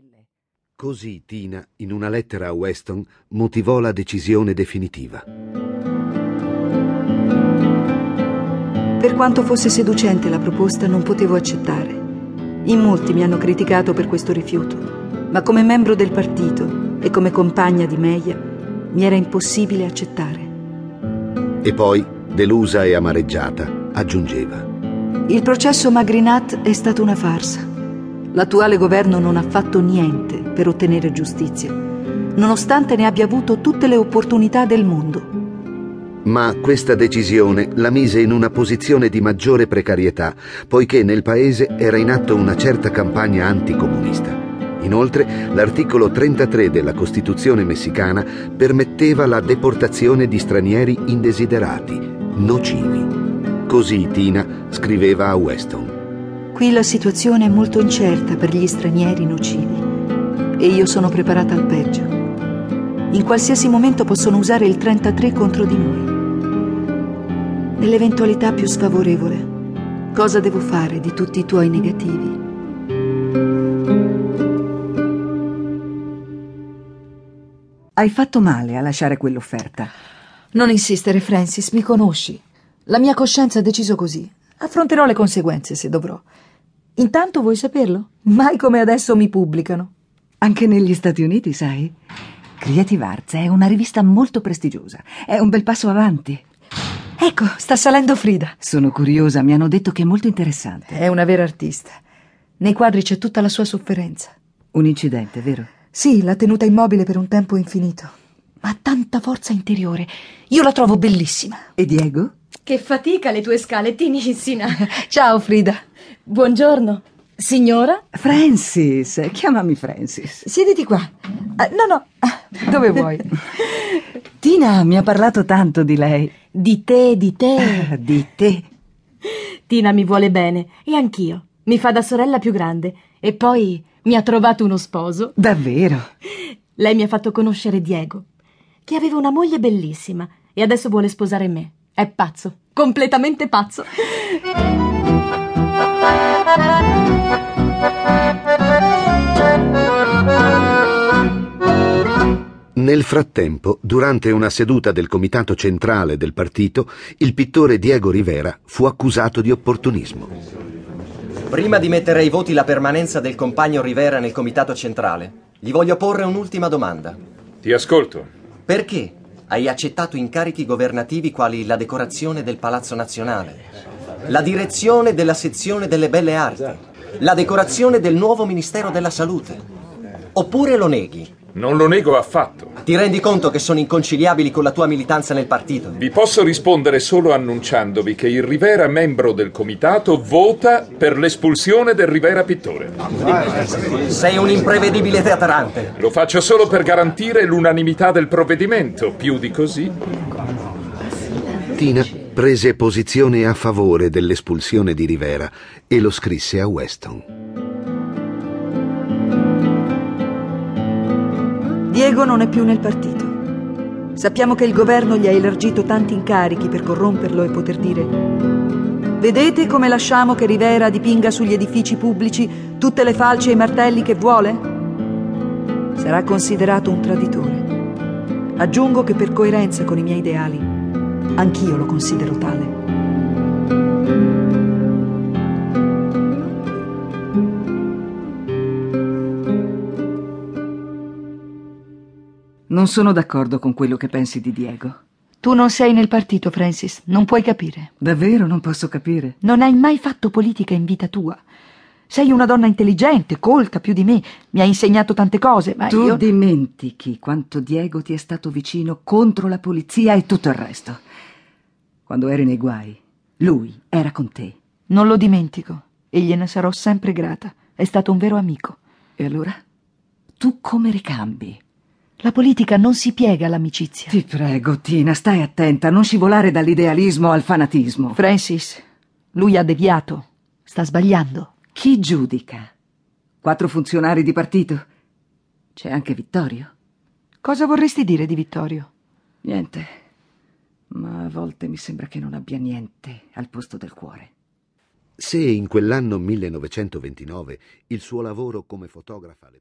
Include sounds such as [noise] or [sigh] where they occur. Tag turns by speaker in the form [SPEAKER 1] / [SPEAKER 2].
[SPEAKER 1] pelle.
[SPEAKER 2] Così Tina, in una lettera a Weston, motivò la decisione definitiva.
[SPEAKER 3] Per quanto fosse seducente la proposta, non potevo accettare. In molti mi hanno criticato per questo rifiuto, ma come membro del partito e come compagna di Meia mi era impossibile accettare.
[SPEAKER 2] E poi, delusa e amareggiata, aggiungeva.
[SPEAKER 3] Il processo Magrinat è stato una farsa. L'attuale governo non ha fatto niente per ottenere giustizia, nonostante ne abbia avuto tutte le opportunità del mondo.
[SPEAKER 2] Ma questa decisione la mise in una posizione di maggiore precarietà, poiché nel paese era in atto una certa campagna anticomunista. Inoltre, l'articolo 33 della Costituzione messicana permetteva la deportazione di stranieri indesiderati, nocivi. Così Tina scriveva a Weston.
[SPEAKER 3] Qui la situazione è molto incerta per gli stranieri nocivi e io sono preparata al peggio. In qualsiasi momento possono usare il 33 contro di noi. Nell'eventualità più sfavorevole, cosa devo fare di tutti i tuoi negativi?
[SPEAKER 1] Hai fatto male a lasciare quell'offerta.
[SPEAKER 3] Non insistere, Francis, mi conosci. La mia coscienza ha deciso così. Affronterò le conseguenze se dovrò. Intanto vuoi saperlo? Mai come adesso mi pubblicano.
[SPEAKER 1] Anche negli Stati Uniti, sai? Creative Arts è una rivista molto prestigiosa. È un bel passo avanti.
[SPEAKER 3] Ecco, sta salendo Frida.
[SPEAKER 1] Sono curiosa, mi hanno detto che è molto interessante.
[SPEAKER 3] È una vera artista. Nei quadri c'è tutta la sua sofferenza.
[SPEAKER 1] Un incidente, vero?
[SPEAKER 3] Sì, l'ha tenuta immobile per un tempo infinito. Ma ha tanta forza interiore. Io la trovo bellissima.
[SPEAKER 1] E Diego?
[SPEAKER 4] Che fatica le tue scale, Tinissina. [laughs]
[SPEAKER 3] Ciao, Frida.
[SPEAKER 4] Buongiorno. Signora?
[SPEAKER 1] Francis, chiamami Francis.
[SPEAKER 3] Siediti qua. Ah, no, no, ah, [laughs] dove vuoi? [laughs]
[SPEAKER 1] Tina mi ha parlato tanto di lei.
[SPEAKER 4] Di te, di te.
[SPEAKER 1] Ah, di te.
[SPEAKER 4] Tina mi vuole bene e anch'io. Mi fa da sorella più grande. E poi mi ha trovato uno sposo.
[SPEAKER 1] Davvero?
[SPEAKER 4] Lei mi ha fatto conoscere Diego, che aveva una moglie bellissima e adesso vuole sposare me. È pazzo, completamente pazzo.
[SPEAKER 2] Nel frattempo, durante una seduta del comitato centrale del partito, il pittore Diego Rivera fu accusato di opportunismo.
[SPEAKER 5] Prima di mettere ai voti la permanenza del compagno Rivera nel comitato centrale, gli voglio porre un'ultima domanda.
[SPEAKER 6] Ti ascolto.
[SPEAKER 5] Perché hai accettato incarichi governativi quali la decorazione del Palazzo Nazionale, la direzione della sezione delle belle arti, la decorazione del nuovo Ministero della Salute? Oppure lo neghi?
[SPEAKER 6] Non lo nego affatto.
[SPEAKER 5] Ti rendi conto che sono inconciliabili con la tua militanza nel partito?
[SPEAKER 6] Vi posso rispondere solo annunciandovi che il Rivera membro del comitato vota per l'espulsione del Rivera pittore.
[SPEAKER 5] Sei un imprevedibile teatrante.
[SPEAKER 6] Lo faccio solo per garantire l'unanimità del provvedimento. Più di così.
[SPEAKER 2] Tina prese posizione a favore dell'espulsione di Rivera e lo scrisse a Weston.
[SPEAKER 3] Diego non è più nel partito. Sappiamo che il governo gli ha elargito tanti incarichi per corromperlo e poter dire Vedete come lasciamo che Rivera dipinga sugli edifici pubblici tutte le falci e i martelli che vuole? Sarà considerato un traditore. Aggiungo che per coerenza con i miei ideali, anch'io lo considero tale.
[SPEAKER 1] Non sono d'accordo con quello che pensi di Diego.
[SPEAKER 3] Tu non sei nel partito, Francis, non puoi capire.
[SPEAKER 1] Davvero non posso capire.
[SPEAKER 3] Non hai mai fatto politica in vita tua. Sei una donna intelligente, colta più di me, mi hai insegnato tante cose, ma
[SPEAKER 1] tu
[SPEAKER 3] io...
[SPEAKER 1] dimentichi quanto Diego ti è stato vicino contro la polizia e tutto il resto. Quando eri nei guai, lui era con te.
[SPEAKER 3] Non lo dimentico e gliene sarò sempre grata. È stato un vero amico.
[SPEAKER 1] E allora? Tu come ricambi?
[SPEAKER 3] La politica non si piega all'amicizia.
[SPEAKER 1] Ti prego, Tina, stai attenta, non scivolare dall'idealismo al fanatismo.
[SPEAKER 3] Francis, lui ha deviato. Sta sbagliando.
[SPEAKER 1] Chi giudica? Quattro funzionari di partito? C'è anche Vittorio.
[SPEAKER 3] Cosa vorresti dire di Vittorio?
[SPEAKER 1] Niente. Ma a volte mi sembra che non abbia niente al posto del cuore.
[SPEAKER 2] Se in quell'anno 1929 il suo lavoro come fotografa le